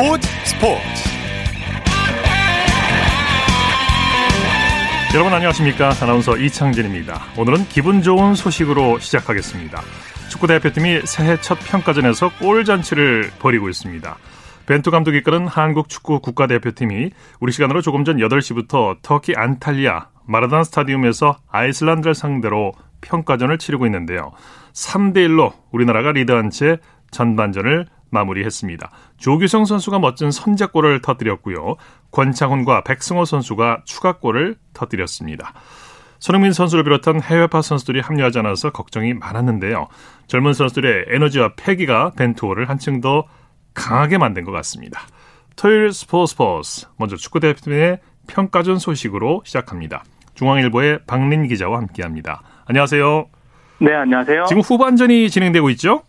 스포츠 스포츠. 여러분 안녕하십니까? 아나운서 이창진입니다. 오늘은 기분 좋은 소식으로 시작하겠습니다. 축구대표팀이 새해 첫 평가전에서 골잔치를 벌이고 있습니다. 벤투 감독이 이끄는 한국 축구 국가대표팀이 우리 시간으로 조금 전 8시부터 터키 안탈리아 마라단 스타디움에서 아이슬란드를 상대로 평가전을 치르고 있는데요. 3대1로 우리나라가 리드한 채 전반전을 마무리했습니다. 조규성 선수가 멋진 선제골을 터뜨렸고요. 권창훈과 백승호 선수가 추가골을 터뜨렸습니다. 손흥민 선수를 비롯한 해외파 선수들이 합류하지 않아서 걱정이 많았는데요. 젊은 선수들의 에너지와 패기가 벤투호를 한층 더 강하게 만든 것 같습니다. 토요일 스포츠 스포츠 먼저 축구 대표팀의 평가전 소식으로 시작합니다. 중앙일보의 박린 기자와 함께합니다. 안녕하세요. 네, 안녕하세요. 지금 후반전이 진행되고 있죠?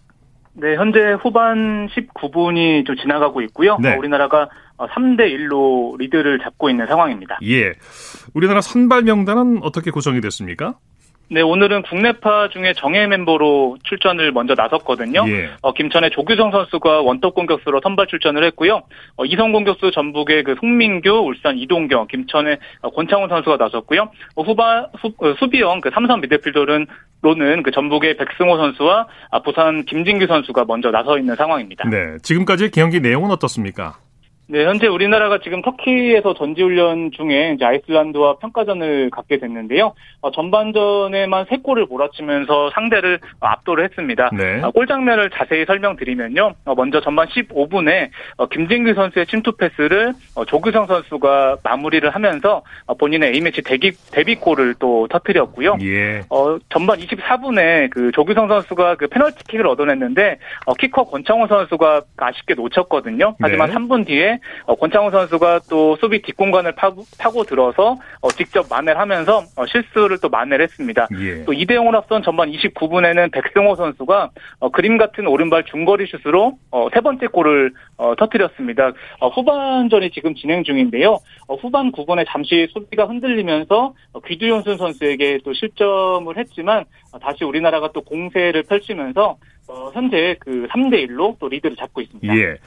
네, 현재 후반 19분이 좀 지나가고 있고요. 네. 우리나라가 3대 1로 리드를 잡고 있는 상황입니다. 예. 우리나라 선발 명단은 어떻게 구성이 됐습니까? 네, 오늘은 국내파 중에 정예 멤버로 출전을 먼저 나섰거든요. 예. 어, 김천의 조규성 선수가 원톱 공격수로 선발 출전을 했고요. 어, 이성 공격수 전북의 그 송민규, 울산 이동경, 김천의 어, 권창훈 선수가 나섰고요. 어, 후바 후, 어, 수비형 그 삼선 미드필더는 로는 그 전북의 백승호 선수와 아, 부산 김진규 선수가 먼저 나서 있는 상황입니다. 네, 지금까지 경기 내용은 어떻습니까? 네, 현재 우리나라가 지금 터키에서 전지훈련 중에 이제 아이슬란드와 평가전을 갖게 됐는데요. 어, 전반전에만 3골을 몰아치면서 상대를 압도를 했습니다. 네. 어, 골 장면을 자세히 설명드리면요. 어, 먼저 전반 15분에 어, 김진규 선수의 침투 패스를 어, 조규성 선수가 마무리를 하면서 어, 본인의 A매치 데뷔, 데뷔골을 또 터뜨렸고요. 예. 전반 24분에 그 조규성 선수가 그 페널티킥을 얻어냈는데 키커 권창호 선수가 아쉽게 놓쳤거든요. 하지만 네. 3분 뒤에 어, 권창훈 선수가 또 수비 뒷공간을 파고, 파고 들어서 어, 직접 만회를 하면서 어, 실수를 또 만회를 했습니다. 예. 또 2대 0을 앞선 전반 29분에는 백승호 선수가 어, 그림 같은 오른발 중거리 슛으로 어, 세 번째 골을 어, 터뜨렸습니다. 어, 후반전이 지금 진행 중인데요. 어, 후반 9분에 잠시 수비가 흔들리면서 어, 귀두현순 선수에게 또 실점을 했지만 어, 다시 우리나라가 또 공세를 펼치면서 어, 현재 그 3대 1로 또 리드를 잡고 있습니다. 예.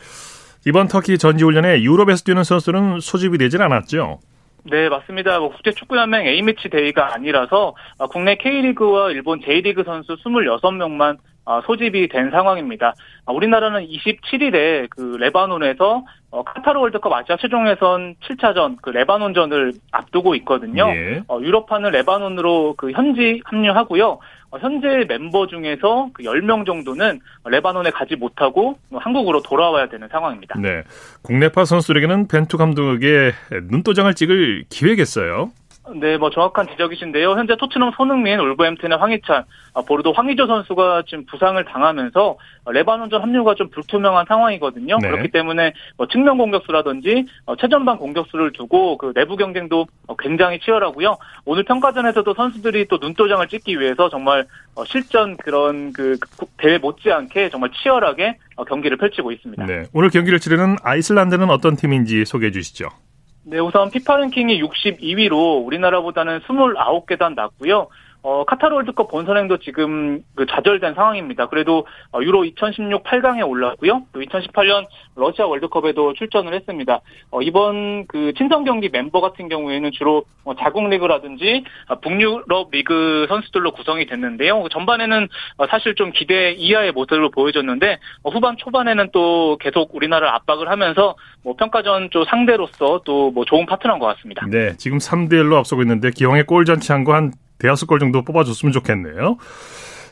이번 터키 전지훈련에 유럽에서 뛰는 선수들은 소집이 되질 않았죠? 네, 맞습니다. 뭐 국제축구연맹 A매치 대회가 아니라서 아, 국내 K리그와 일본 J리그 선수 26명만 아, 소집이 된 상황입니다. 아, 우리나라는 27일에 그 레바논에서 어, 카타르 월드컵 아시아 최종 예선 7차전 그 레바논전을 앞두고 있거든요. 예. 어, 유럽파는 레바논으로 그 현지 합류하고요. 어, 현재 멤버 중에서 그 10명 정도는 레바논에 가지 못하고 한국으로 돌아와야 되는 상황입니다. 네. 국내파 선수들에게는 벤투 감독의 눈도장을 찍을 기회겠어요. 네, 뭐 정확한 지적이신데요. 현재 토트넘 손흥민, 울버햄튼의 황희찬, 아, 보르도 황희조 선수가 지금 부상을 당하면서 레바논전 합류가 좀 불투명한 상황이거든요. 네. 그렇기 때문에 뭐 측면 공격수라든지 어, 최전방 공격수를 두고 그 내부 경쟁도 어, 굉장히 치열하고요. 오늘 평가전에서도 선수들이 또 눈도장을 찍기 위해서 정말 어, 실전 그런 그 대회 못지않게 정말 치열하게 경기를 펼치고 있습니다. 네, 오늘 경기를 치르는 아이슬란드는 어떤 팀인지 소개해 주시죠. 네, 우선 피파 랭킹이 62위로 우리나라보다는 29계단 낮고요. 어, 카타르 월드컵 본선행도 지금 그 좌절된 상황입니다. 그래도 어, 유로 2016 8강에 올랐고요. 또 2018년 러시아 월드컵에도 출전을 했습니다. 어, 이번 그 친선 경기 멤버 같은 경우에는 주로 어, 자국 리그라든지 어, 북유럽 리그 선수들로 구성이 됐는데요. 전반에는 어, 사실 좀 기대 이하의 모습을 보여줬는데 어, 후반 초반에는 또 계속 우리나라를 압박을 하면서 뭐 평가전 좀 상대로서 또 뭐 좋은 파트너인 것 같습니다. 네, 지금 3대 1로 앞서고 있는데 기왕에 골 잔치 한 거한 대여섯 골 정도 뽑아줬으면 좋겠네요.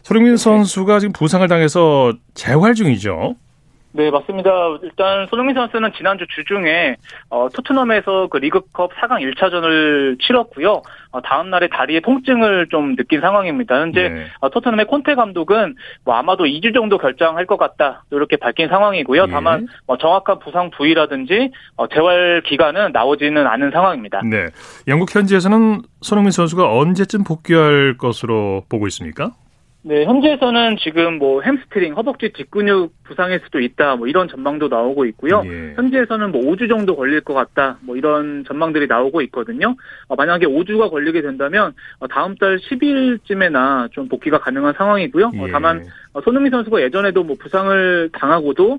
손흥민 선수가 지금 부상을 당해서 재활 중이죠. 네, 맞습니다. 일단 손흥민 선수는 지난주 주중에 어, 토트넘에서 그 리그컵 4강 1차전을 치렀고요. 어, 다음 날에 다리에 통증을 좀 느낀 상황입니다. 현재 네. 어, 토트넘의 콘테 감독은 뭐 아마도 2주 정도 결정할 것 같다 이렇게 밝힌 상황이고요. 예. 다만 뭐 정확한 부상 부위라든지 어, 재활 기간은 나오지는 않은 상황입니다. 네, 영국 현지에서는 손흥민 선수가 언제쯤 복귀할 것으로 보고 있습니까? 네, 현지에서는 지금 뭐 햄스트링, 허벅지 뒷근육 부상일 수도 있다, 뭐 이런 전망도 나오고 있고요. 예. 현지에서는 뭐 5주 정도 걸릴 것 같다, 뭐 이런 전망들이 나오고 있거든요. 어, 만약에 5주가 걸리게 된다면 어, 다음 달 10일쯤에나 좀 복귀가 가능한 상황이고요. 어, 예. 다만 어, 손흥민 선수가 예전에도 뭐 부상을 당하고도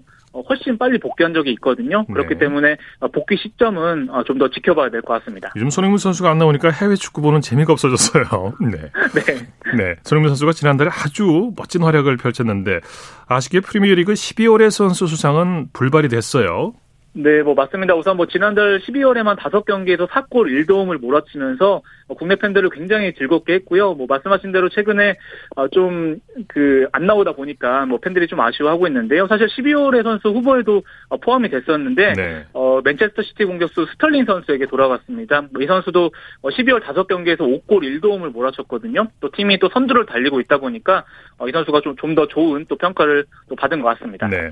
훨씬 빨리 복귀한 적이 있거든요. 그렇기 네. 때문에 복귀 시점은 좀 더 지켜봐야 될 것 같습니다. 요즘 손흥민 선수가 안 나오니까 해외 축구 보는 재미가 없어졌어요. 네. 네. 네. 손흥민 선수가 지난달에 아주 멋진 활약을 펼쳤는데 아쉽게 프리미어리그 12월의 선수 수상은 불발이 됐어요. 네, 뭐 맞습니다. 우선 뭐 지난달 12월에만 5경기에서 4골 1도움을 몰아치면서 국내 팬들을 굉장히 즐겁게 했고요. 뭐 말씀하신 대로 최근에 어, 좀그 안 나오다 보니까 뭐 팬들이 좀 아쉬워하고 있는데요. 사실 12월의 선수 후보에도 어, 포함이 됐었는데 네. 어 맨체스터 시티 공격수 스털링 선수에게 돌아갔습니다. 뭐이 선수도 12월 5경기에서 5골 1도움을 몰아쳤거든요. 또 팀이 또 선두를 달리고 있다 보니까 이 선수가 좀 좀 더 좋은 또 평가를 또 받은 것 같습니다. 네.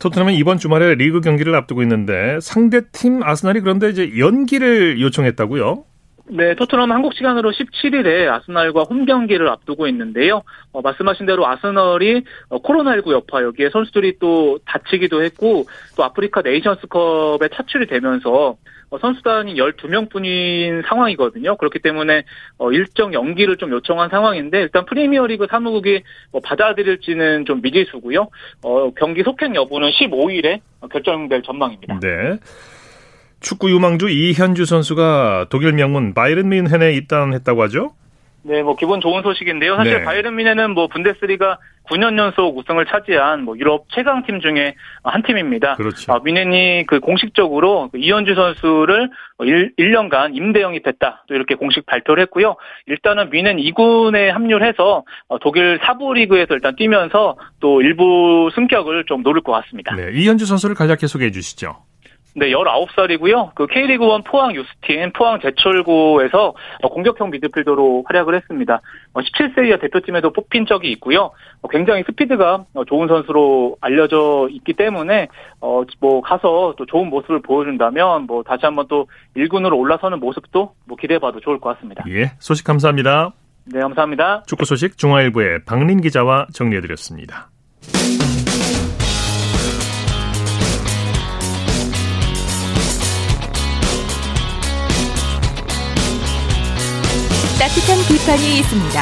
토트넘은 이번 주말에 리그 경기를 앞두고 있는데 상대 팀 아스날이 그런데 이제 연기를 요청했다고요? 네, 토트넘은 한국 시간으로 17일에 아스날과 홈 경기를 앞두고 있는데요. 어, 말씀하신 대로 아스널이 어, 코로나19 여파 여기에 선수들이 또 다치기도 했고 또 아프리카 네이션스컵에 차출이 되면서 어, 선수단이 12명뿐인 상황이거든요. 그렇기 때문에 어, 일정 연기를 좀 요청한 상황인데 일단 프리미어리그 사무국이 뭐 받아들일지는 좀 미지수고요. 어, 경기 속행 여부는 15일에 결정될 전망입니다. 네. 축구 유망주 이현주 선수가 독일 명문 바이른 뮌헨에 입단했다고 하죠? 네, 뭐 기본 좋은 소식인데요. 사실 네. 바이른 뮌헨은 뭐 분데스리가 9년 연속 우승을 차지한 뭐 유럽 최강 팀 중에 한 팀입니다. 그렇죠. 아, 뮌헨이 그 공식적으로 그 이현주 선수를 1, 1년간 임대 영입했다. 또 이렇게 공식 발표를 했고요. 일단은 뮌헨 2군에 합류를 해서 어, 독일 사부 리그에서 일단 뛰면서 또 일부 승격을 좀 노릴 것 같습니다. 네, 이현주 선수를 간략히 소개해 주시죠. 네, 19살이고요. 그 K리그1 포항 유스팀 포항 제철고에서 공격형 미드필더로 활약을 했습니다. 17세 어, 이하 대표팀에도 뽑힌 적이 있고요. 어, 굉장히 스피드가 좋은 선수로 알려져 있기 때문에 어 뭐 가서 또 좋은 모습을 보여준다면 뭐 다시 한번 또 1군으로 올라서는 모습도 뭐 기대해봐도 좋을 것 같습니다. 예, 소식 감사합니다. 네, 감사합니다. 축구 소식 중화일보의 박린 기자와 정리해드렸습니다. 따뜻한 비판이 있습니다.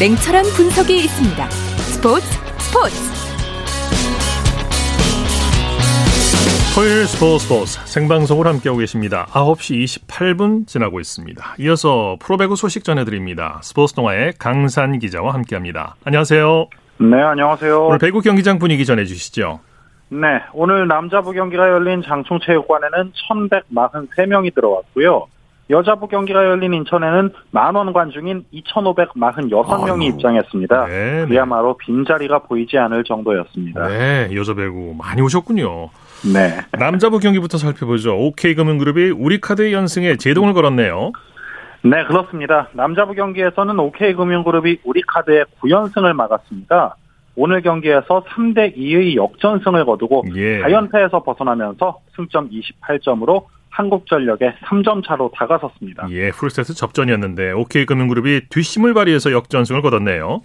냉철한 분석이 있습니다. 스포츠 스포츠. 토요일 스포츠 스포츠 생방송을 함께하고 계십니다. 9시 28분 지나고 있습니다. 이어서 프로배구 소식 전해드립니다. 스포츠 동아의 강산 기자와 함께합니다. 안녕하세요. 네, 안녕하세요. 오늘 배구 경기장 분위기 전해주시죠. 네, 오늘 남자부 경기가 열린 장충체육관에는 1,143명이 들어왔고요. 여자부 경기가 열린 인천에는 만원 관중인 2,546명이 입장했습니다. 네, 네. 그야말로 빈자리가 보이지 않을 정도였습니다. 네, 여자 배구 많이 오셨군요. 네. 남자부 경기부터 살펴보죠. OK금융그룹이 우리카드 연승에 제동을 걸었네요. 네, 그렇습니다. 남자부 경기에서는 OK금융그룹이 우리카드의 9연승을 막았습니다. 오늘 경기에서 3대 2의 역전승을 거두고 예. 4연패에서 벗어나면서 승점 28점으로 한국전력에 3점 차로 다가섰습니다. 예, 풀세트 접전이었는데 OK금융그룹이 뒷심을 발휘해서 역전승을 거뒀네요.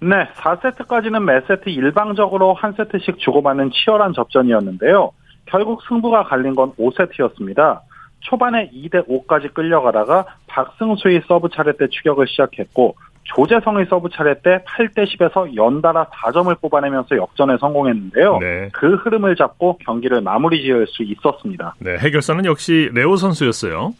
네, 4세트까지는 매 세트 일방적으로 한 세트씩 주고받는 치열한 접전이었는데요. 결국 승부가 갈린 건 5세트였습니다. 초반에 2대 5까지 끌려가다가 박승수의 서브 차례 때 추격을 시작했고 조재성의 서브 차례 때 8대 10에서 연달아 4점을 뽑아내면서 역전에 성공했는데요. 네. 그 흐름을 잡고 경기를 마무리 지을 수 있었습니다. 네, 해결사는 역시 레오 선수였어요.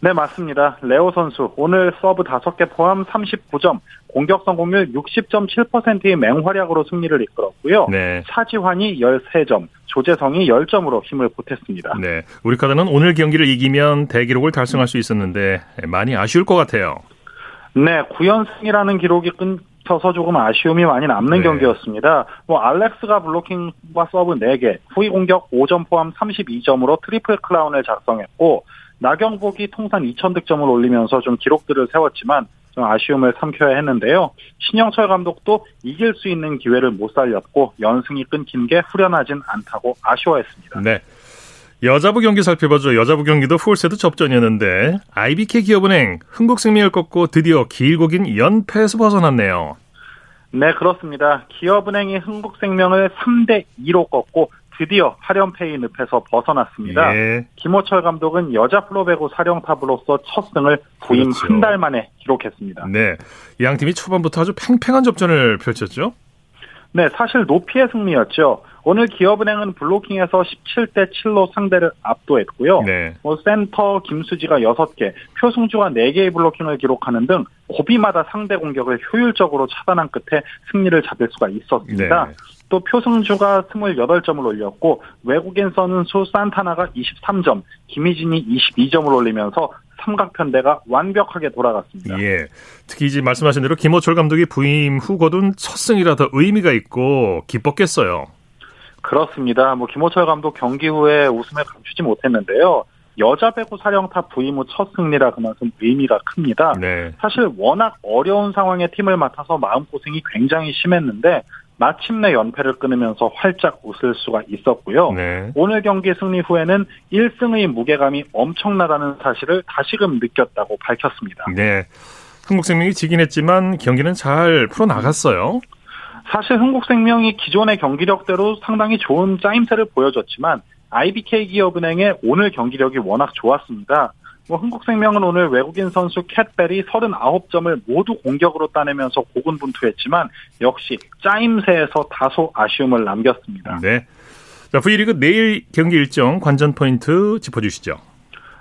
네, 맞습니다. 레오 선수 오늘 서브 5개 포함 39점, 공격 성공률 60.7%의 맹활약으로 승리를 이끌었고요. 네. 차지환이 13점, 조재성이 10점으로 힘을 보탰습니다. 네, 우리 카드는 오늘 경기를 이기면 대기록을 달성할 수 있었는데 많이 아쉬울 것 같아요. 네, 9연승이라는 기록이 끊겨서 조금 아쉬움이 많이 남는 네. 경기였습니다. 뭐 알렉스가 블로킹과 서브 4개, 후위 공격 5점 포함 32점으로 트리플 크라운을 작성했고 나경복이 통산 2,000득점을 올리면서 좀 기록들을 세웠지만 좀 아쉬움을 삼켜야 했는데요. 신영철 감독도 이길 수 있는 기회를 못 살렸고 연승이 끊긴 게 후련하진 않다고 아쉬워했습니다. 네. 여자부 경기 살펴보죠. 여자부 경기도 풀세트 접전이었는데 IBK 기업은행 흥국생명을 꺾고 드디어 길고 긴 연패에서 벗어났네요. 네, 그렇습니다. 기업은행이 흥국생명을 3대 2로 꺾고 드디어 8연패의 늪에서 벗어났습니다. 예. 김호철 감독은 여자 프로배구 사령탑으로서 첫 승을 부임 그렇죠. 한달 만에 기록했습니다. 네, 양 팀이 초반부터 아주 팽팽한 접전을 펼쳤죠. 네, 사실 높이의 승리였죠. 오늘 기업은행은 블로킹에서 17대 7로 상대를 압도했고요. 네. 뭐 센터 김수지가 6개, 표승주가 4개의 블로킹을 기록하는 등 고비마다 상대 공격을 효율적으로 차단한 끝에 승리를 잡을 수가 있었습니다. 네. 또 표승주가 28점을 올렸고 외국인 선수 산타나가 23점, 김희진이 22점을 올리면서 삼각편대가 완벽하게 돌아갔습니다. 예. 특히 이제 말씀하신 대로 김호철 감독이 부임 후 거둔 첫 승이라 더 의미가 있고 기뻤겠어요. 그렇습니다. 뭐 김호철 감독 경기 후에 웃음을 감추지 못했는데요. 여자 배구 사령타 부임 후 첫 승리라 그만큼 의미가 큽니다. 네. 사실 워낙 어려운 상황에 팀을 맡아서 마음고생이 굉장히 심했는데 마침내 연패를 끊으면서 활짝 웃을 수가 있었고요. 네. 오늘 경기 승리 후에는 1승의 무게감이 엄청나다는 사실을 다시금 느꼈다고 밝혔습니다. 네. 한국생명이 지긴 했지만 경기는 잘 풀어나갔어요. 사실 흥국생명이 기존의 경기력대로 상당히 좋은 짜임새를 보여줬지만 IBK 기업은행의 오늘 경기력이 워낙 좋았습니다. 뭐 흥국생명은 오늘 외국인 선수 캣벨이 39점을 모두 공격으로 따내면서 고군분투했지만 역시 짜임새에서 다소 아쉬움을 남겼습니다. 네. 자, V리그 내일 경기 일정 관전 포인트 짚어주시죠.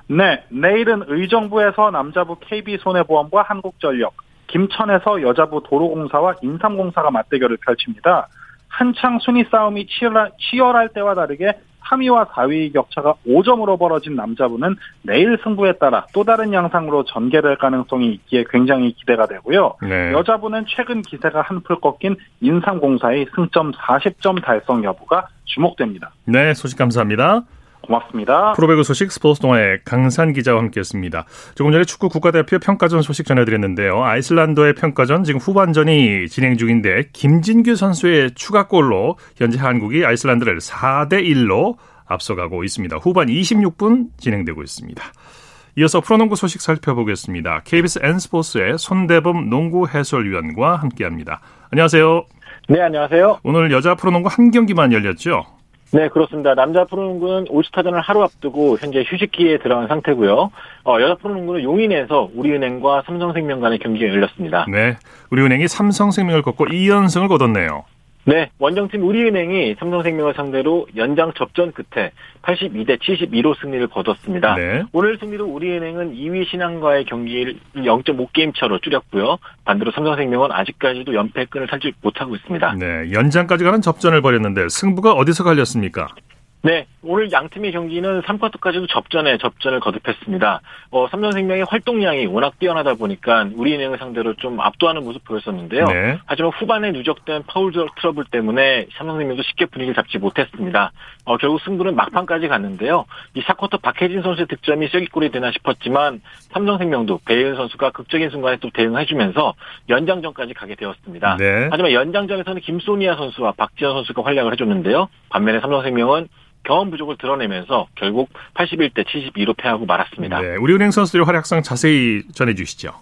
네, 내일은 의정부에서 남자부 KB손해보험과 한국전력, 김천에서 여자부 도로공사와 인삼공사가 맞대결을 펼칩니다. 한창 순위 싸움이 치열할, 치열할 때와 다르게 3위와 4위 격차가 5점으로 벌어진 남자부는 내일 승부에 따라 또 다른 양상으로 전개될 가능성이 있기에 굉장히 기대가 되고요. 네. 여자부는 최근 기세가 한풀 꺾인 인삼공사의 승점 40점 달성 여부가 주목됩니다. 네, 소식 감사합니다. 고맙습니다. 프로배구 소식 스포츠 동아의 강산 기자와 함께했습니다. 조금 전에 축구 국가대표 평가전 소식 전해드렸는데요. 아이슬란드의 평가전 지금 후반전이 진행 중인데 김진규 선수의 추가골로 현재 한국이 아이슬란드를 4대 1로 앞서가고 있습니다. 후반 26분 진행되고 있습니다. 이어서 프로농구 소식 살펴보겠습니다. KBS N스포츠의 손대범 농구 해설위원과 함께합니다. 안녕하세요. 네, 안녕하세요. 오늘 여자 프로농구 한 경기만 열렸죠? 네, 그렇습니다. 남자 프로농구는 올스타전을 하루 앞두고 현재 휴식기에 들어간 상태고요. 어, 여자 프로농구는 용인에서 우리은행과 삼성생명 간의 경기가 열렸습니다. 네, 우리은행이 삼성생명을 꺾고 2연승을 거뒀네요. 네, 원정팀 우리은행이 삼성생명을 상대로 연장 접전 끝에 82대 72로 승리를 거뒀습니다. 네. 오늘 승리로 우리은행은 2위 신한과의 경기를 0.5게임 차로 줄였고요. 반대로 삼성생명은 아직까지도 연패 끈을 탈지 못하고 있습니다. 네, 연장까지 가는 접전을 벌였는데 승부가 어디서 갈렸습니까? 네, 오늘 양 팀의 경기는 3쿼터까지도 접전에 접전을 거듭했습니다. 어, 삼성생명의 활동량이 워낙 뛰어나다 보니까 우리은행을 상대로 좀 압도하는 모습 보였었는데요. 네. 하지만 후반에 누적된 파울 트러블 때문에 삼성생명도 쉽게 분위기를 잡지 못했습니다. 어, 결국 승부는 막판까지 갔는데요. 이 4쿼터 박혜진 선수의 득점이 쐐기골이 되나 싶었지만 삼성생명도 배혜윤 선수가 극적인 순간에 또 대응해주면서 연장전까지 가게 되었습니다. 네. 하지만 연장전에서는 김소니아 선수와 박지현 선수가 활약을 해줬는데요. 반면에 삼성생명은 경험 부족을 드러내면서 결국 81대 72로 패하고 말았습니다. 네, 우리은행 선수들의 활약상 자세히 전해주시죠.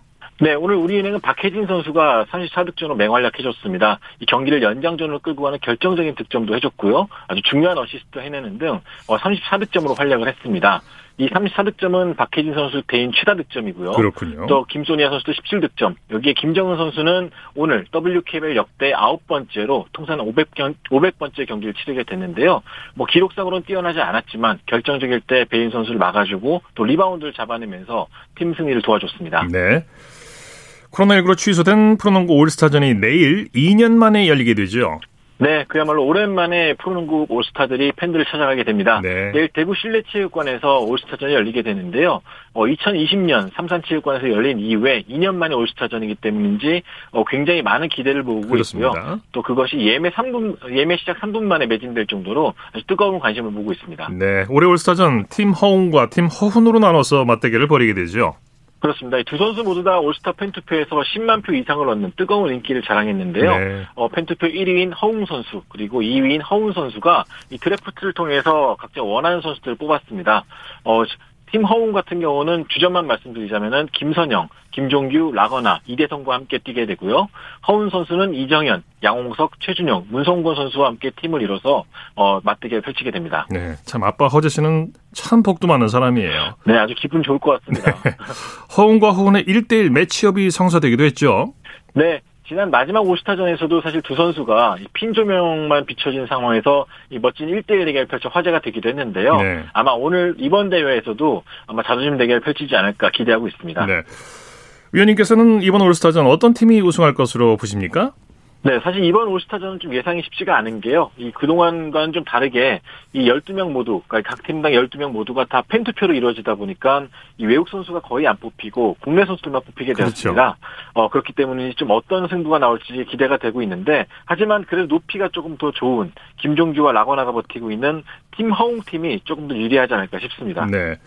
네, 오늘 우리은행은 박혜진 선수가 34득점으로 맹활약해줬습니다. 이 경기를 연장전으로 끌고 가는 결정적인 득점도 해줬고요. 아주 중요한 어시스트 해내는 등 34득점으로 어, 활약을 했습니다. 이 34득점은 박혜진 선수 개인 최다 득점이고요. 그렇군요. 또 김소니아 선수도 17득점. 여기에 김정은 선수는 오늘 WKBL 역대 아홉 번째로 통산 500경, 500번째 경기를 치르게 됐는데요. 뭐 기록상으로는 뛰어나지 않았지만 결정적일 때 배혜윤 선수를 막아주고 또 리바운드를 잡아내면서 팀 승리를 도와줬습니다. 네. 코로나19로 취소된 프로농구 올스타전이 내일 2년 만에 열리게 되죠. 네, 그야말로 오랜만에 프로농구 올스타들이 팬들을 찾아가게 됩니다. 네. 내일 대구 실내체육관에서 올스타전이 열리게 되는데요. 어, 2020년 삼산체육관에서 열린 이후에 2년 만에 올스타전이기 때문인지 어, 굉장히 많은 기대를 모으고 그렇습니다. 있고요. 또 그것이 예매 3분 예매 시작 3분 만에 매진될 정도로 아주 뜨거운 관심을 모으고 있습니다. 네, 올해 올스타전 팀 허웅과 팀 허훈으로 나눠서 맞대결을 벌이게 되죠. 그렇습니다. 두 선수 모두 다 올스타 팬투표에서 10만 표 이상을 얻는 뜨거운 인기를 자랑했는데요. 네. 어, 팬투표 1위인 허웅 선수 그리고 2위인 허운 선수가 이 드래프트를 통해서 각자 원하는 선수들을 뽑았습니다. 어, 팀 허웅 같은 경우는 주전만 말씀드리자면은 김선영, 김종규, 라거나, 이대성과 함께 뛰게 되고요. 허운 선수는 이정현, 양홍석, 최준영, 문성권 선수와 함께 팀을 이뤄서 어, 맞대결 펼치게 됩니다. 네, 참 아빠 허재 씨는 참 복도 많은 사람이에요. 네, 아주 기분 좋을 것 같습니다. 네. 허운과 허운의 1대1 매치업이 성사되기도 했죠. 네, 지난 마지막 오스타전에서도 사실 두 선수가 핀 조명만 비춰진 상황에서 이 멋진 1대1 대결 펼쳐 화제가 되기도 했는데요. 네. 아마 오늘 이번 대회에서도 아마 자존심 대결 펼치지 않을까 기대하고 있습니다. 네. 위원님께서는 이번 올스타전 어떤 팀이 우승할 것으로 보십니까? 네, 사실 이번 올스타전은 좀 예상이 쉽지가 않은 게요. 이 그동안과는 좀 다르게 이 12명 모두, 그러니까 각 팀당 12명 모두가 다 팬투표로 이루어지다 보니까 이 외국 선수가 거의 안 뽑히고 국내 선수들만 뽑히게 그렇죠. 되었습니다. 그렇죠. 어, 그렇기 때문에 좀 어떤 승부가 나올지 기대가 되고 있는데 하지만 그래도 높이가 조금 더 좋은 김종규와 라건아가 버티고 있는 팀 허웅 팀이 조금 더 유리하지 않을까 싶습니다. 네.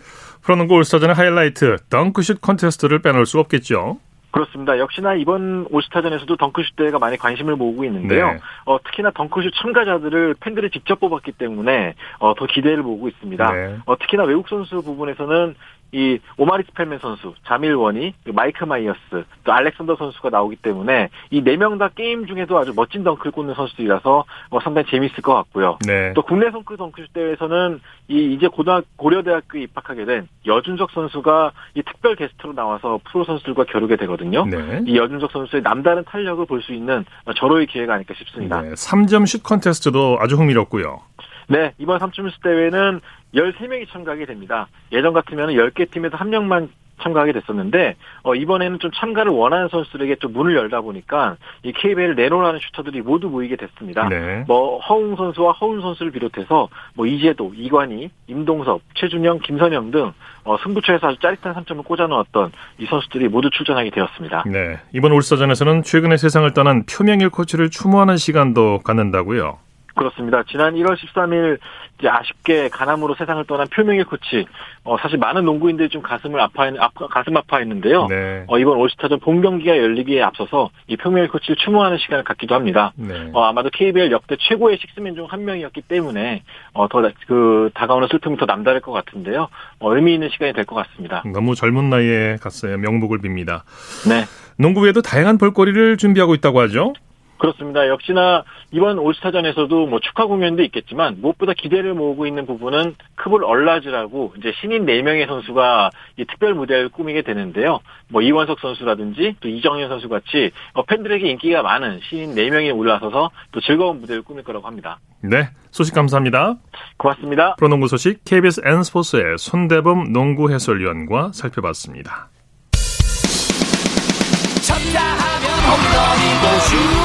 프로농구 올스타전의 하이라이트 덩크슛 컨테스트를 빼놓을 수 없겠죠. 그렇습니다. 역시나 이번 올스타전에서도 덩크슛 대회가 많이 관심을 모으고 있는데요. 네. 어, 특히나 덩크슛 참가자들을 팬들이 직접 뽑았기 때문에 어, 더 기대를 모으고 있습니다. 네. 어, 특히나 외국 선수 부분에서는 이 오마리 스펠맨 선수, 자밀 워니, 마이크 마이어스, 또 알렉산더 선수가 나오기 때문에 이 네 명 다 게임 중에도 아주 멋진 덩크를 꽂는 선수들이라서 어, 상당히 재미있을 것 같고요. 네. 또 국내 선크 덩크슛 대회에서는 이 이제 고등 고려대학교에 입학하게 된 여준석 선수가 이 특별 게스트로 나와서 프로 선수들과 겨루게 되거든요. 네. 이 여준석 선수의 남다른 탄력을 볼 수 있는 절호의 기회가 아닐까 싶습니다. 네. 3점 슛 컨테스트도 아주 흥미롭고요. 네, 이번 3점 슛 대회는 13명이 참가하게 됩니다. 예전 같으면 10개 팀에서 한 명만 참가하게 됐었는데 어, 이번에는 좀 참가를 원하는 선수들에게 좀 문을 열다 보니까 이 KBL 내로라는 슈터들이 모두 모이게 됐습니다. 네. 뭐 허웅 선수와 허운 선수를 비롯해서 뭐 이재도, 이관희, 임동섭, 최준영, 김선영 등 어, 승부처에서 아주 짜릿한 3점을 꽂아놓았던 이 선수들이 모두 출전하게 되었습니다. 네, 이번 올스타전에서는 최근에 세상을 떠난 표명일 코치를 추모하는 시간도 갖는다고요. 그렇습니다. 지난 1월 13일 이제 아쉽게 가남으로 세상을 떠난 표명일 코치, 어, 사실 많은 농구인들이 좀 가슴을 아파, 아파 가슴 아파했는데요. 네. 어, 이번 올스타전 본 경기가 열리기에 앞서서 이 표명일 코치를 추모하는 시간을 갖기도 합니다. 네. 어, 아마도 KBL 역대 최고의 식스맨 중 한 명이었기 때문에 어, 더그 다가오는 슬픔이 더 남다를 것 같은데요. 어, 의미 있는 시간이 될 것 같습니다. 너무 젊은 나이에 갔어요. 명복을 빕니다. 네. 농구 외에도 다양한 볼거리를 준비하고 있다고 하죠. 그렇습니다. 역시나 이번 올스타전에서도 뭐 축하 공연도 있겠지만 무엇보다 기대를 모으고 있는 부분은 크볼 얼라즈라고 이제 신인 4명의 선수가 이 특별 무대를 꾸미게 되는데요. 뭐 이원석 선수라든지 또 이정현 선수 같이 어, 팬들에게 인기가 많은 신인 4명이 올라서서 또 즐거운 무대를 꾸밀 거라고 합니다. 네. 소식 감사합니다. 고맙습니다. 프로농구 소식 KBS N스포츠의 손대범 농구 해설위원과 살펴봤습니다. 쳤다 하면 홈런이고 슛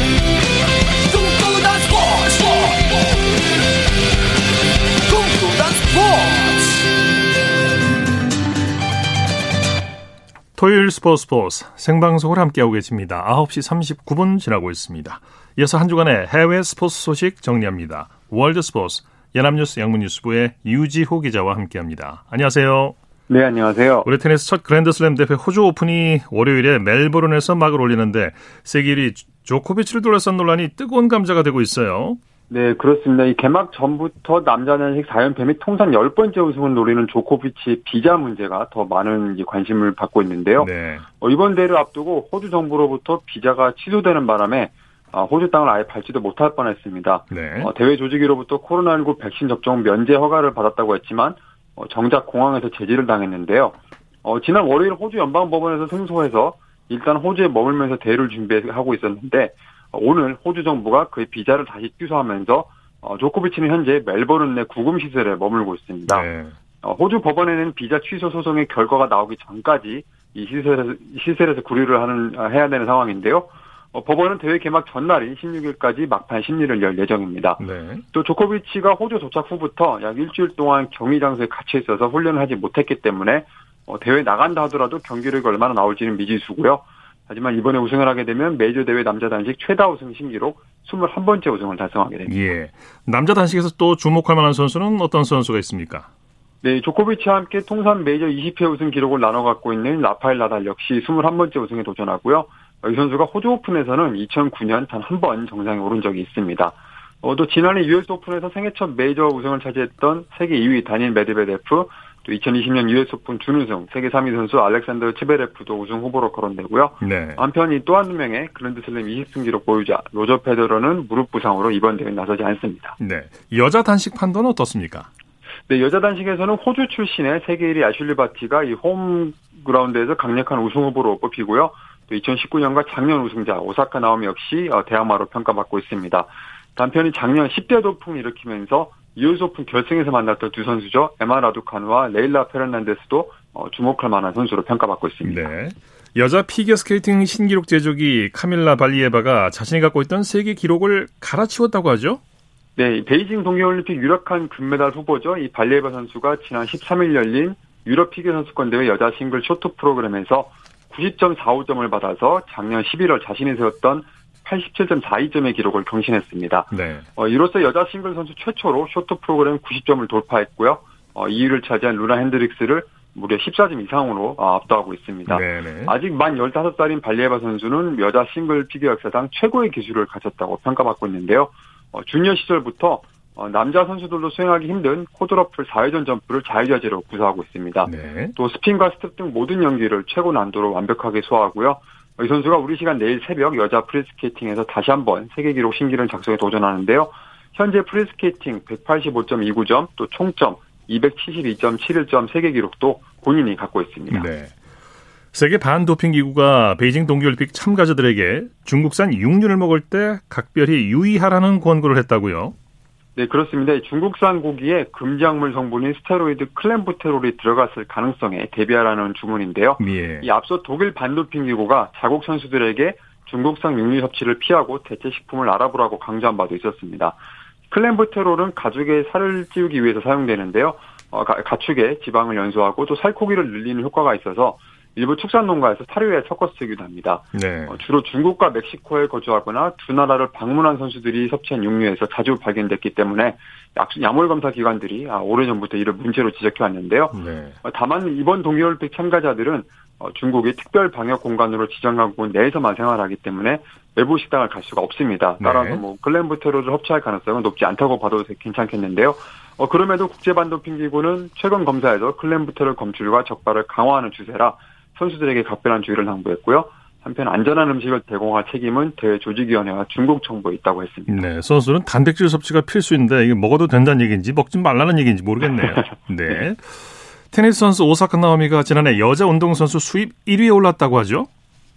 토요일 스포츠 스포츠 생방송을 함께하고 계십니다. 9시 39분 지나고 있습니다. 이어서 한 주간의 해외 스포츠 소식 정리합니다. 월드 스포츠 연합뉴스 영문뉴스부의 유지호 기자와 함께합니다. 안녕하세요. 네, 안녕하세요. 올해 테니스 첫 그랜드슬램 대회 호주 오픈이 월요일에 멜버른에서 막을 올리는데 세계 1위 조코비치를 둘러싼 논란이 뜨거운 감자가 되고 있어요. 네, 그렇습니다. 이 개막 전부터 남자 단식 4연패 및 통산 10번째 우승을 노리는 조코비치 비자 문제가 더 많은 관심을 받고 있는데요. 네. 어, 이번 대회를 앞두고 호주 정부로부터 비자가 취소되는 바람에 어, 호주 땅을 아예 밟지도 못할 뻔했습니다. 네. 어, 대회 조직위로부터 코로나19 백신 접종 면제 허가를 받았다고 했지만 어, 정작 공항에서 제지를 당했는데요. 어, 지난 월요일 호주 연방법원에서 승소해서 일단 호주에 머물면서 대회를 준비하고 있었는데 오늘 호주 정부가 그의 비자를 다시 취소하면서 어, 조코비치는 현재 멜버른 내 구금 시설에 머물고 있습니다. 네. 어, 호주 법원에는 비자 취소 소송의 결과가 나오기 전까지 이 시설에서, 시설에서 구류를 하는 아, 해야 되는 상황인데요. 어, 법원은 대회 개막 전날인 16일까지 막판 심리를 열 예정입니다. 네. 또 조코비치가 호주 도착 후부터 약 일주일 동안 격리 장소에 갇혀 있어서 훈련을 하지 못했기 때문에 어, 대회 나간다 하더라도 경기력이 얼마나 나올지는 미지수고요. 하지만 이번에 우승을 하게 되면 메이저 대회 남자 단식 최다 우승 신기록 21번째 우승을 달성하게 됩니다. 예. 남자 단식에서 또 주목할 만한 선수는 어떤 선수가 있습니까? 네, 조코비치와 함께 통산 메이저 20회 우승 기록을 나눠 갖고 있는 라파엘 나달 역시 21번째 우승에 도전하고요. 이 선수가 호주 오픈에서는 2009년 단 한 번 정상에 오른 적이 있습니다. 어, 또 지난해 US 오픈에서 생애 첫 메이저 우승을 차지했던 세계 2위 다닐 메드베데프, 또또 2020년 US 오픈 준우승 세계 3위 선수 알렉산더 츠베레프도 우승 후보로 거론되고요. 네. 한편 이 또 한 명의 그랜드슬램 20승 기록 보유자 로저 페더러는 무릎 부상으로 이번 대회에 나서지 않습니다. 네. 여자 단식 판도는 어떻습니까? 네, 여자 단식에서는 호주 출신의 세계 1위 애슐리 바티가 이 홈 그라운드에서 강력한 우승 후보로 뽑히고요. 또 2019년과 작년 우승자 오사카 나오미 역시 어, 대항마로 평가받고 있습니다. 한편 이 작년 10대 돌풍을 일으키면서 US 오픈 결승에서 만났던 두 선수죠. 에마 라두카누와 레일라 페르난데스도 어, 주목할 만한 선수로 평가받고 있습니다. 네. 여자 피겨 스케이팅 신기록 제조기 카밀라 발리에바가 자신이 갖고 있던 세계 기록을 갈아치웠다고 하죠? 네, 베이징 동계올림픽 유력한 금메달 후보죠. 이 발리에바 선수가 지난 13일 열린 유럽 피겨 선수권 대회 여자 싱글 쇼트 프로그램에서 90.45점을 받아서 작년 11월 자신이 세웠던 87.42점의 기록을 경신했습니다. 네. 어, 이로써 여자 싱글 선수 최초로 쇼트 프로그램 90점을 돌파했고요. 어, 2위를 차지한 루나 핸드릭스를 무려 14점 이상으로 어, 압도하고 있습니다. 네네. 아직 만 15살인 발리에바 선수는 여자 싱글 피겨 역사상 최고의 기술을 가졌다고 평가받고 있는데요. 어, 주니어 시절부터 어, 남자 선수들도 수행하기 힘든 quadruple 4회전 점프를 자유자재로 구사하고 있습니다. 네. 또 스핀과 스텝 등 모든 연기를 최고 난도로 완벽하게 소화하고요. 이 선수가 우리 시간 내일 새벽 여자 프리스케이팅에서 다시 한번 세계 기록 신기록 작성에 도전하는데요. 현재 프리스케이팅 185.29점, 또 총점 272.71점 세계 기록도 본인이 갖고 있습니다. 네. 세계 반도핑 기구가 베이징 동계올림픽 참가자들에게 중국산 육류를 먹을 때 각별히 유의하라는 권고를 했다고요. 네, 그렇습니다. 중국산 고기에 금지약물 성분인 스테로이드 클렌부테롤이 들어갔을 가능성에 대비하라는 주문인데요. 예. 이 앞서 독일 반도핑 기구가 자국 선수들에게 중국산 육류 섭취를 피하고 대체 식품을 알아보라고 강조한 바도 있었습니다. 클렌부테롤은 가죽에 살을 찌우기 위해서 사용되는데요. 어, 가축의 지방을 연소하고 또 살코기를 늘리는 효과가 있어서 일부 축산 농가에서 사료에 섞어 쓰기도 합니다. 네. 어, 주로 중국과 멕시코에 거주하거나 두 나라를 방문한 선수들이 섭취한 육류에서 자주 발견됐기 때문에 약물 검사 기관들이 아, 오래전부터 이를 문제로 지적해 왔는데요. 네. 어, 다만 이번 동계올림픽 참가자들은 어, 중국이 특별 방역 공간으로 지정하고 내에서만 생활하기 때문에 외부 식당을 갈 수가 없습니다. 네. 따라서 네. 뭐 글렌부테로를 섭취할 가능성은 높지 않다고 봐도 괜찮겠는데요. 어, 그럼에도 국제반도핑 기구는 최근 검사에서 클렌부테롤 검출과 적발을 강화하는 추세라 선수들에게 각별한 주의를 당부했고요. 한편 안전한 음식을 제공할 책임은 대조직위원회와 중국 정부에 있다고 했습니다. 네, 선수는 단백질 섭취가 필수인데 이게 먹어도 된다는 얘기인지 먹지 말라는 얘기인지 모르겠네요. 네. 테니스 선수 오사카 나오미가 지난해 여자 운동 선수 수입 1위에 올랐다고 하죠?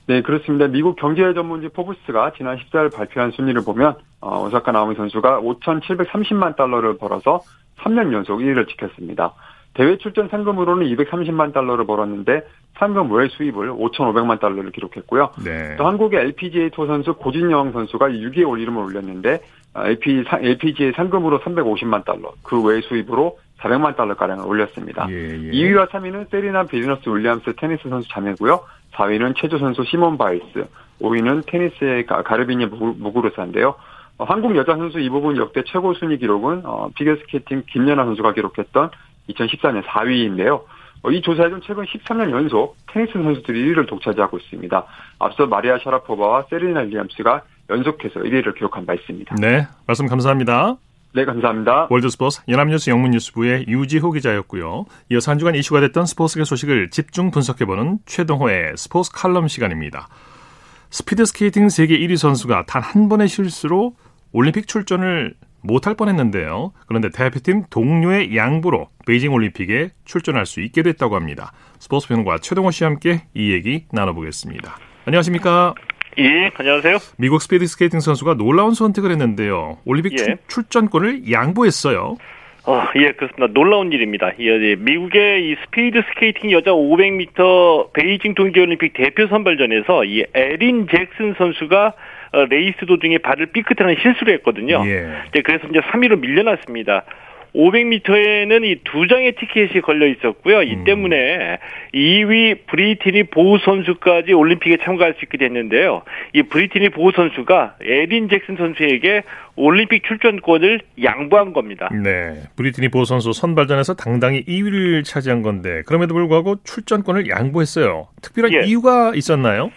네, 그렇습니다. 미국 경제 전문지 포브스가 지난 14일 발표한 순위를 보면 어, 오사카 나오미 선수가 5,730만 달러를 벌어서 3년 연속 1위를 지켰습니다. 대회 출전 상금으로는 230만 달러를 벌었는데 상금 외 수입을 5,500만 달러를 기록했고요. 네. 또 한국의 LPGA 투어 선수 고진영 선수가 6위에 올 이름을 올렸는데 LP, LPGA 상금으로 350만 달러, 그 외 수입으로 400만 달러가량을 올렸습니다. 예, 예. 2위와 3위는 세리나 비너스 윌리엄스 테니스 선수 자매고요. 4위는 체조 선수 시몬 바일스, 5위는 테니스의 가르비녜 무구루사인데요. 어, 한국 여자 선수 이 부분 역대 최고 순위 기록은 어, 피겨스케이팅 김연아 선수가 기록했던 2014년 4위인데요. 어, 이 조사에는 최근 13년 연속 테니스 선수들이 1위를 독차지하고 있습니다. 앞서 마리아 샤라포바와 세리나 윌리엄스가 연속해서 1위를 기록한 바 있습니다. 네, 말씀 감사합니다. 네, 감사합니다. 월드스포츠 연합뉴스 영문뉴스부의 유지호 기자였고요. 이어서 한 주간 이슈가 됐던 스포츠계 소식을 집중 분석해보는 최동호의 스포츠 칼럼 시간입니다. 스피드스케이팅 세계 1위 선수가 단 한 번의 실수로 올림픽 출전을 못할 뻔했는데요. 그런데 대표팀 동료의 양보로 베이징 올림픽에 출전할 수 있게 됐다고 합니다. 스포츠 평론가 최동호 씨와 함께 이 얘기 나눠보겠습니다. 안녕하십니까? 예, 안녕하세요. 미국 스피드 스케이팅 선수가 놀라운 선택을 했는데요. 올림픽 예. 출전권을 양보했어요. 어, 예, 그렇습니다. 놀라운 일입니다. 예, 미국의 이 스피드 스케이팅 여자 500m 베이징 동계올림픽 대표 선발전에서 이 에린 잭슨 선수가 어, 레이스 도중에 발을 삐끗하는 실수를 했거든요. 예. 그래서 이제 3위로 밀려났습니다. 500m에는 이 두 장의 티켓이 걸려 있었고요. 이 음. 때문에 2위 브리티니 보우 선수까지 올림픽에 참가할 수 있게 됐는데요. 이 브리티니 보우 선수가 에린 잭슨 선수에게 올림픽 출전권을 양보한 겁니다. 네. 브리티니 보우 선수 선발전에서 당당히 2위를 차지한 건데 그럼에도 불구하고 출전권을 양보했어요. 특별한 예. 이유가 있었나요?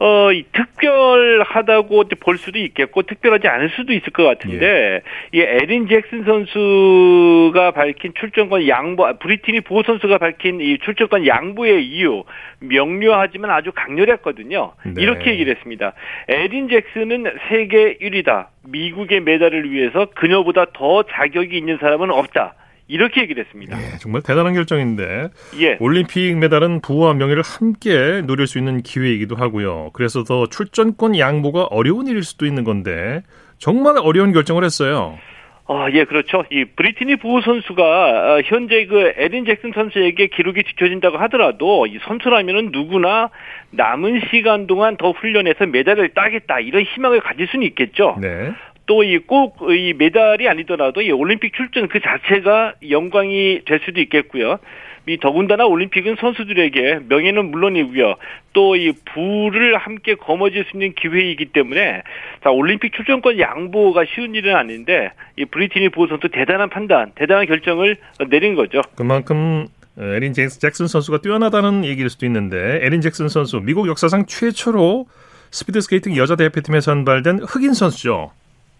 어, 이 특별하다고 볼 수도 있겠고 특별하지 않을 수도 있을 것 같은데 예. 이 에린 잭슨 선수가 밝힌 출전권 양보 브리티니 보호 선수가 밝힌 이 출전권 양보의 이유 명료하지만 아주 강렬했거든요. 네. 이렇게 얘기를 했습니다. 에린 잭슨은 세계 1위다. 미국의 메달을 위해서 그녀보다 더 자격이 있는 사람은 없다. 이렇게 얘기를 했습니다. 예, 정말 대단한 결정인데 예. 올림픽 메달은 부와 명예를 함께 누릴 수 있는 기회이기도 하고요. 그래서 더 출전권 양보가 어려운 일일 수도 있는 건데 정말 어려운 결정을 했어요. 아, 예, 그렇죠. 이 브리티니 부호 선수가 어, 현재 그 에린 잭슨 선수에게 기록이 뒤쳐진다고 하더라도 이 선수라면은 누구나 남은 시간 동안 더 훈련해서 메달을 따겠다 이런 희망을 가질 수는 있겠죠. 네. 또이꼭이 메달이 아니더라도 이 올림픽 출전 그 자체가 영광이 될 수도 있겠고요. 이 더군다나 올림픽은 선수들에게 명예는 물론이고요. 또 이 부를 함께 거머쥘 수 있는 기회이기 때문에 자 올림픽 출전권 양보가 쉬운 일은 아닌데 이 브리트니 보 선수 대단한 판단, 대단한 결정을 내린 거죠. 그만큼 에린 잭슨 선수가 뛰어나다는 얘기일 수도 있는데 에린 잭슨 선수 미국 역사상 최초로 스피드 스케이팅 여자 대표팀에 선발된 흑인 선수죠.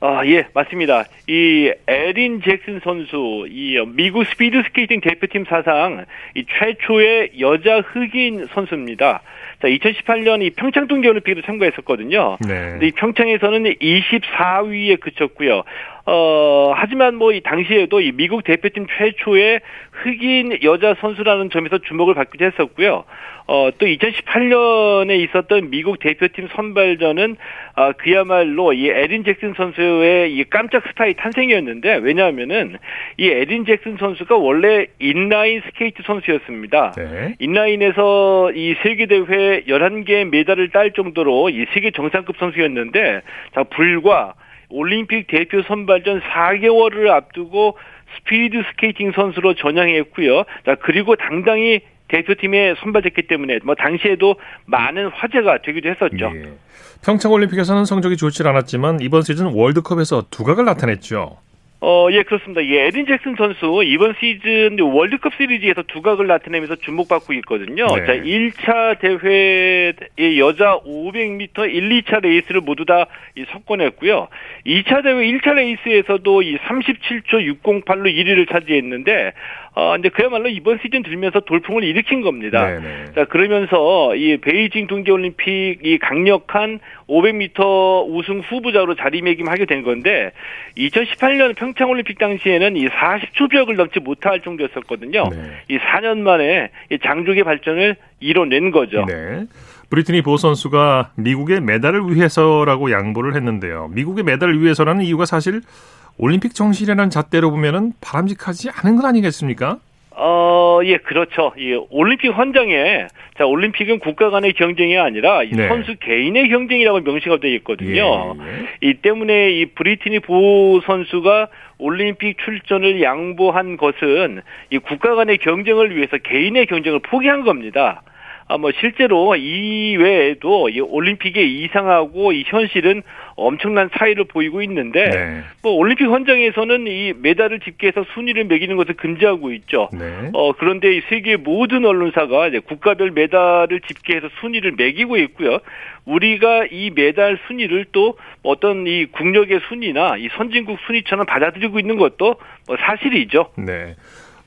아, 예, 맞습니다. 이 에린 잭슨 선수, 이 미국 스피드 스케이팅 대표팀 사상 이 최초의 여자 흑인 선수입니다. 자, 2018년 이 평창 동계올림픽에도 참가했었거든요. 네. 근데 이 평창에서는 24위에 그쳤고요. 어, 하지만 뭐 이 당시에도 이 미국 대표팀 최초의 흑인 여자 선수라는 점에서 주목을 받기도 했었고요. 어, 또 2018년에 있었던 미국 대표팀 선발전은 아, 그야말로 이 에린 잭슨 선수의 이 깜짝 스타의 탄생이었는데 왜냐하면은 이 에린 잭슨 선수가 원래 인라인 스케이트 선수였습니다. 네. 인라인에서 이 세계 대회 11개 메달을 딸 정도로 이 세계 정상급 선수였는데 자 불과 올림픽 대표 선발전 4개월을 앞두고 스피드 스케이팅 선수로 전향했고요. 자 그리고 당당히 대표팀에 선발됐기 때문에 뭐 당시에도 많은 화제가 되기도 했었죠. 예. 평창 올림픽에서는 성적이 좋지 않았지만 이번 시즌 월드컵에서 두각을 나타냈죠. 어, 예, 그렇습니다. 예, 에린 잭슨 선수 이번 시즌 월드컵 시리즈에서 두각을 나타내면서 주목받고 있거든요. 네. 자, 1차 대회 여자 500m 1, 2차 레이스를 모두 다 석권했고요. 2차 대회 1차 레이스에서도 이 37초 608로 1위를 차지했는데 어, 이제 그야말로 이번 시즌 들면서 돌풍을 일으킨 겁니다. 네네. 자, 그러면서 이 베이징 동계올림픽 이 강력한 500m 우승 후보자로 자리매김하게 된 건데 2018년 평창올림픽 당시에는 이 40초 벽을 넘지 못할 정도였었거든요. 네. 이 4년 만에 이 장족의 발전을 이뤄낸 거죠. 네. 브리트니 보 선수가 미국의 메달을 위해서라고 양보를 했는데요. 미국의 메달을 위해서라는 이유가 사실 올림픽 정신이라는 잣대로 보면은 바람직하지 않은 건 아니겠습니까? 어, 예, 그렇죠. 이 올림픽 헌장에 자 올림픽은 국가 간의 경쟁이 아니라 이 네. 선수 개인의 경쟁이라고 명시가 되어 있거든요. 예, 예. 이 때문에 이 브리티니 보 선수가 올림픽 출전을 양보한 것은 이 국가 간의 경쟁을 위해서 개인의 경쟁을 포기한 겁니다. 아, 뭐 실제로 이 외에도 이 올림픽의 이상하고 이 현실은 엄청난 차이를 보이고 있는데 네. 뭐 올림픽 헌장에서는 이 메달을 집계해서 순위를 매기는 것을 금지하고 있죠. 네. 어 그런데 이 세계 모든 언론사가 이제 국가별 메달을 집계해서 순위를 매기고 있고요. 우리가 이 메달 순위를 또 어떤 이 국력의 순위나 이 선진국 순위처럼 받아들이고 있는 것도 뭐 사실이죠. 네.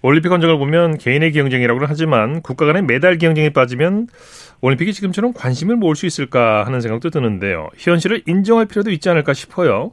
올림픽 헌장을 보면 개인의 경쟁이라고는 하지만 국가 간의 메달 경쟁에 빠지면 올림픽이 지금처럼 관심을 모을 수 있을까 하는 생각도 드는데요. 현실을 인정할 필요도 있지 않을까 싶어요.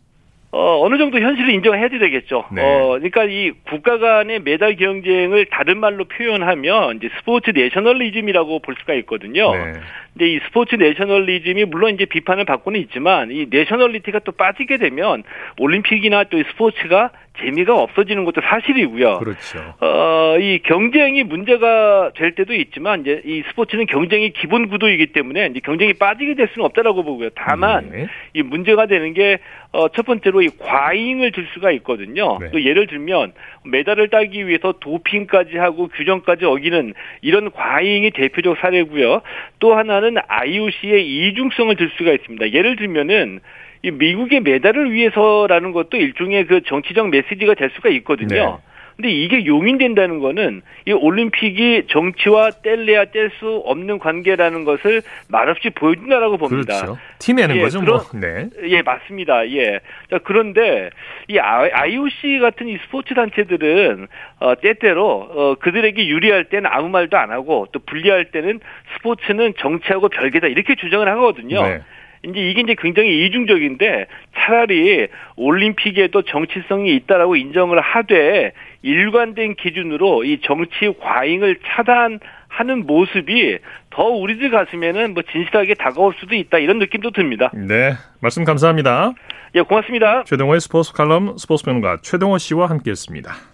어, 어느 정도 현실을 인정해야 되겠죠. 네. 어, 그러니까 이 국가 간의 메달 경쟁을 다른 말로 표현하면 이제 스포츠 내셔널리즘이라고 볼 수가 있거든요. 네. 근데 이 스포츠 내셔널리즘이 물론 이제 비판을 받고는 있지만 이 nationality가 또 빠지게 되면 올림픽이나 또 스포츠가 재미가 없어지는 것도 사실이고요. 그렇죠. 어, 이 경쟁이 문제가 될 때도 있지만 이제 이 스포츠는 경쟁이 기본 구도이기 때문에 이제 경쟁이 빠지게 될 수는 없다라고 보고요. 다만 네. 이 문제가 되는 게 어, 첫 번째로 이 과잉을 들 수가 있거든요. 네. 또 예를 들면 메달을 따기 위해서 도핑까지 하고 규정까지 어기는 이런 과잉이 대표적 사례고요. 또 하나는 IOC의 이중성을 들 수가 있습니다. 예를 들면은 이 미국의 메달을 위해서라는 것도 일종의 그 정치적 메시지가 될 수가 있거든요. 네. 근데 이게 용인된다는 거는 이 올림픽이 정치와 뗄래야 뗄 수 없는 관계라는 것을 말없이 보여준다라고 봅니다. 그렇죠. 티내는 예, 거죠, 뭐. 네. 예, 맞습니다. 예. 자, 그런데 이 IOC 같은 이 스포츠 단체들은 어, 때때로 어, 그들에게 유리할 때는 아무 말도 안 하고 또 불리할 때는 스포츠는 정치하고 별개다 이렇게 주장을 하거든요. 네. 이제 이게 이제 굉장히 이중적인데 차라리 올림픽에도 정치성이 있다라고 인정을 하되 일관된 기준으로 이 정치 과잉을 차단하는 모습이 더 우리들 가슴에는 뭐 진실하게 다가올 수도 있다 이런 느낌도 듭니다. 네, 말씀 감사합니다. 예, 고맙습니다. 최동호의 스포츠 칼럼 스포츠 평론가 최동호 씨와 함께했습니다.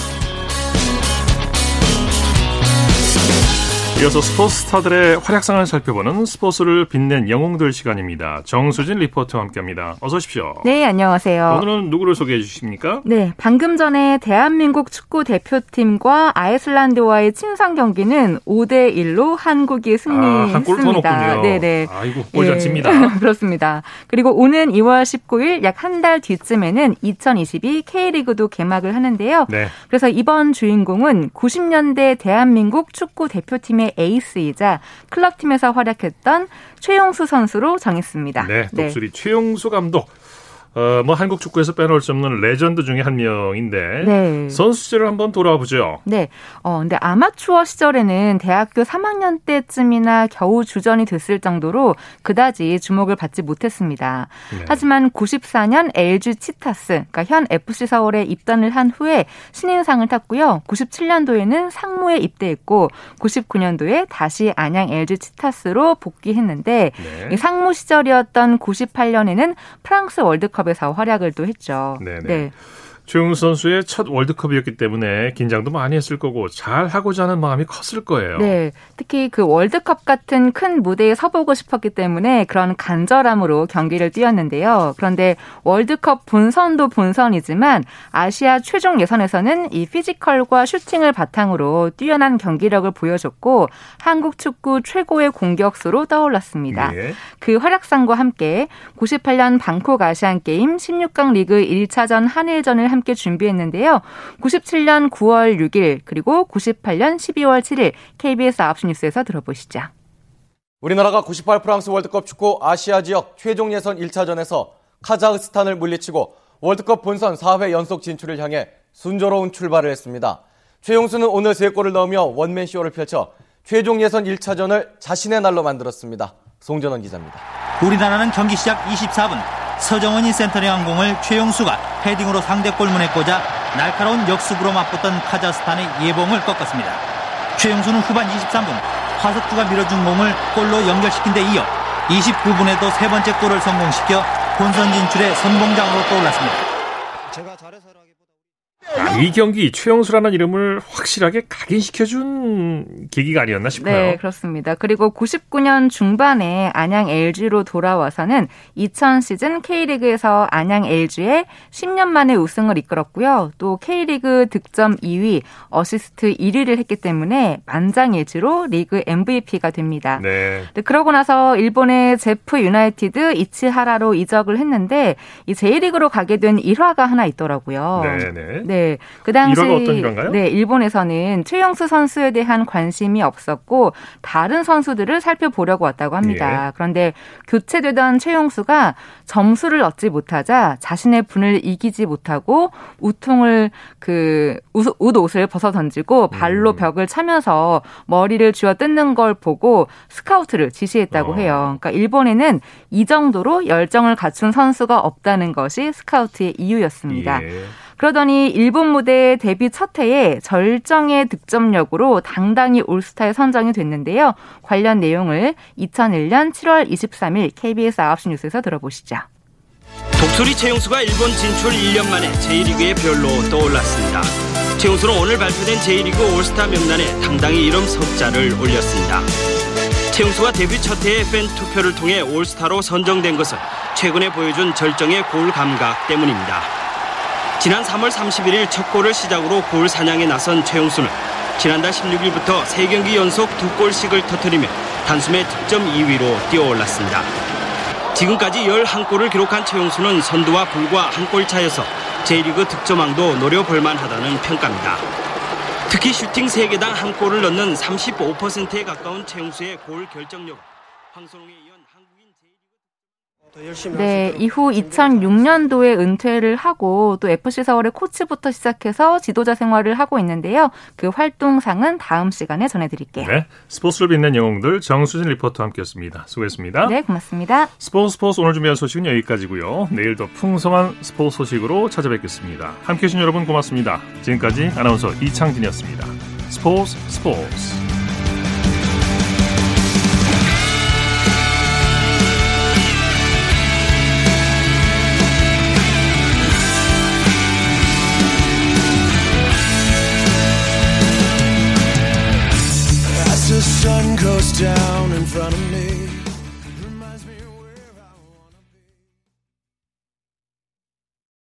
이어서 스포츠 스타들의 활약상을 살펴보는 스포츠를 빛낸 영웅들 시간입니다. 정수진 리포터와 함께합니다. 어서 오십시오. 네, 안녕하세요. 오늘은 누구를 소개해 주십니까? 네, 방금 전에 대한민국 축구 대표팀과 아이슬란드와의 친선 경기는 5대 1로 한국이 승리했습니다. 아. 네, 네. 아이고, 골잔치입니다. 네, 그렇습니다. 그리고 오는 2월 19일 약 한 달 뒤쯤에는 2022 K리그도 개막을 하는데요. 네. 그래서 이번 주인공은 90년대 대한민국 축구 대표팀의 에이스이자 클럽팀에서 활약했던 최용수 선수로 정했습니다. 네, 독수리 네. 최용수 감독. 어, 뭐 한국 축구에서 빼놓을 수 없는 레전드 중에 한 명인데 네. 선수 시절을 한번 돌아와 보죠. 네. 어, 근데 아마추어 시절에는 대학교 3학년 때쯤이나 겨우 주전이 됐을 정도로 그다지 주목을 받지 못했습니다. 네. 하지만 94년 LG 치타스, 그러니까 현 FC 서울에 입단을 한 후에 신인상을 탔고요. 97년도에는 상무에 입대했고 99년도에 다시 안양 LG 치타스로 복귀했는데 네. 상무 시절이었던 98년에는 프랑스 월드컵 월드컵에서 활약을 또 했죠. 네네. 네. 최용수 선수의 첫 월드컵이었기 때문에 긴장도 많이 했을 거고 잘 하고자 하는 마음이 컸을 거예요. 네. 특히 그 월드컵 같은 큰 무대에 서보고 싶었기 때문에 그런 간절함으로 경기를 뛰었는데요. 그런데 월드컵 본선도 본선이지만 아시아 최종 예선에서는 이 피지컬과 슈팅을 바탕으로 뛰어난 경기력을 보여줬고 한국 축구 최고의 공격수로 떠올랐습니다. 네. 그 활약상과 함께 98년 방콕 아시안 게임 16강 리그 1차전 한일전을 함께 준비했는데요. 97년 9월 6일 그리고 98년 12월 7일 KBS 9시 뉴스에서 들어보시죠. 우리나라가 98 프랑스 월드컵 축구 아시아 지역 최종 예선 1차전에서 카자흐스탄을 물리치고 월드컵 본선 4회 연속 진출을 향해 순조로운 출발을 했습니다. 최용수는 오늘 3골을 넣으며 원맨쇼를 펼쳐 최종 예선 1차전을 자신의 날로 만들었습니다. 송전원 기자입니다. 우리나라는 경기 시작 24분 서정원이 센터링한 공을 최용수가 헤딩으로 상대 골문에 꽂아 날카로운 역습으로 맞붙던 카자흐스탄의 예봉을 꺾었습니다. 최용수는 후반 23분 화석주가 밀어준 공을 골로 연결시킨 데 이어 29분에도 세 번째 골을 성공시켜 본선 진출의 선봉장으로 떠올랐습니다. 아, 이 경기 최영수라는 이름을 확실하게 각인시켜준 계기가 아니었나 싶어요. 네, 그렇습니다. 그리고 99년 중반에 안양 LG로 돌아와서는 2000 시즌 K리그에서 안양 LG의 10년 만에 우승을 이끌었고요. 또 K리그 득점 2위, 어시스트 1위를 했기 때문에 만장일치로 리그 MVP가 됩니다. 네. 네 그러고 나서 일본의 제프 유나이티드 이치하라로 이적을 했는데 이 J리그로 가게 된 일화가 하나 있더라고요. 네, 네. 네. 네. 그 당시? 네, 일본에서는 최영수 선수에 대한 관심이 없었고 다른 선수들을 살펴보려고 왔다고 합니다. 예. 그런데 교체되던 최영수가 점수를 얻지 못하자 자신의 분을 이기지 못하고 우통을 그 웃 옷을 벗어 던지고 발로 음. 벽을 차면서 머리를 쥐어 뜯는 걸 보고 스카우트를 지시했다고 어. 해요. 그러니까 일본에는 이 정도로 열정을 갖춘 선수가 없다는 것이 스카우트의 이유였습니다. 예. 그러더니 일본 무대 데뷔 첫 해에 절정의 득점력으로 당당히 올스타에 선정이 됐는데요. 관련 내용을 2001년 7월 23일 KBS 9시 뉴스에서 들어보시죠. 독수리 최용수가 일본 진출 1년 만에 제1리그의 별로 떠올랐습니다. 최용수는 오늘 발표된 제1리그 올스타 명단에 당당히 이름 석자를 올렸습니다. 최용수가 데뷔 첫 해의 팬 투표를 통해 올스타로 선정된 것은 최근에 보여준 절정의 골 감각 때문입니다. 지난 3월 31일 첫 골을 시작으로 골 사냥에 나선 최용수는 지난달 16일부터 3경기 연속 2골씩을 터뜨리며 단숨에 득점 2위로 뛰어올랐습니다. 지금까지 11골을 기록한 최용수는 선두와 불과 한 골 차여서 J리그 득점왕도 노려볼 만 하다는 평가입니다. 특히 슈팅 3개당 한 골을 넣는 35%에 가까운 최용수의 골 결정력 이어 네, 이후 2006년도에 은퇴를 하고 또 FC 서울의 코치부터 시작해서 지도자 생활을 하고 있는데요. 그 활동상은 다음 시간에 전해드릴게요. 네, 스포츠를 빛낸 영웅들 정수진 리포터와 함께했습니다. 수고했습니다. 네, 고맙습니다. 스포츠 스포츠 오늘 준비한 소식은 여기까지고요. 내일 더 풍성한 스포츠 소식으로 찾아뵙겠습니다. 함께해 주신 여러분 고맙습니다. 지금까지 아나운서 이창진이었습니다. 스포츠 스포츠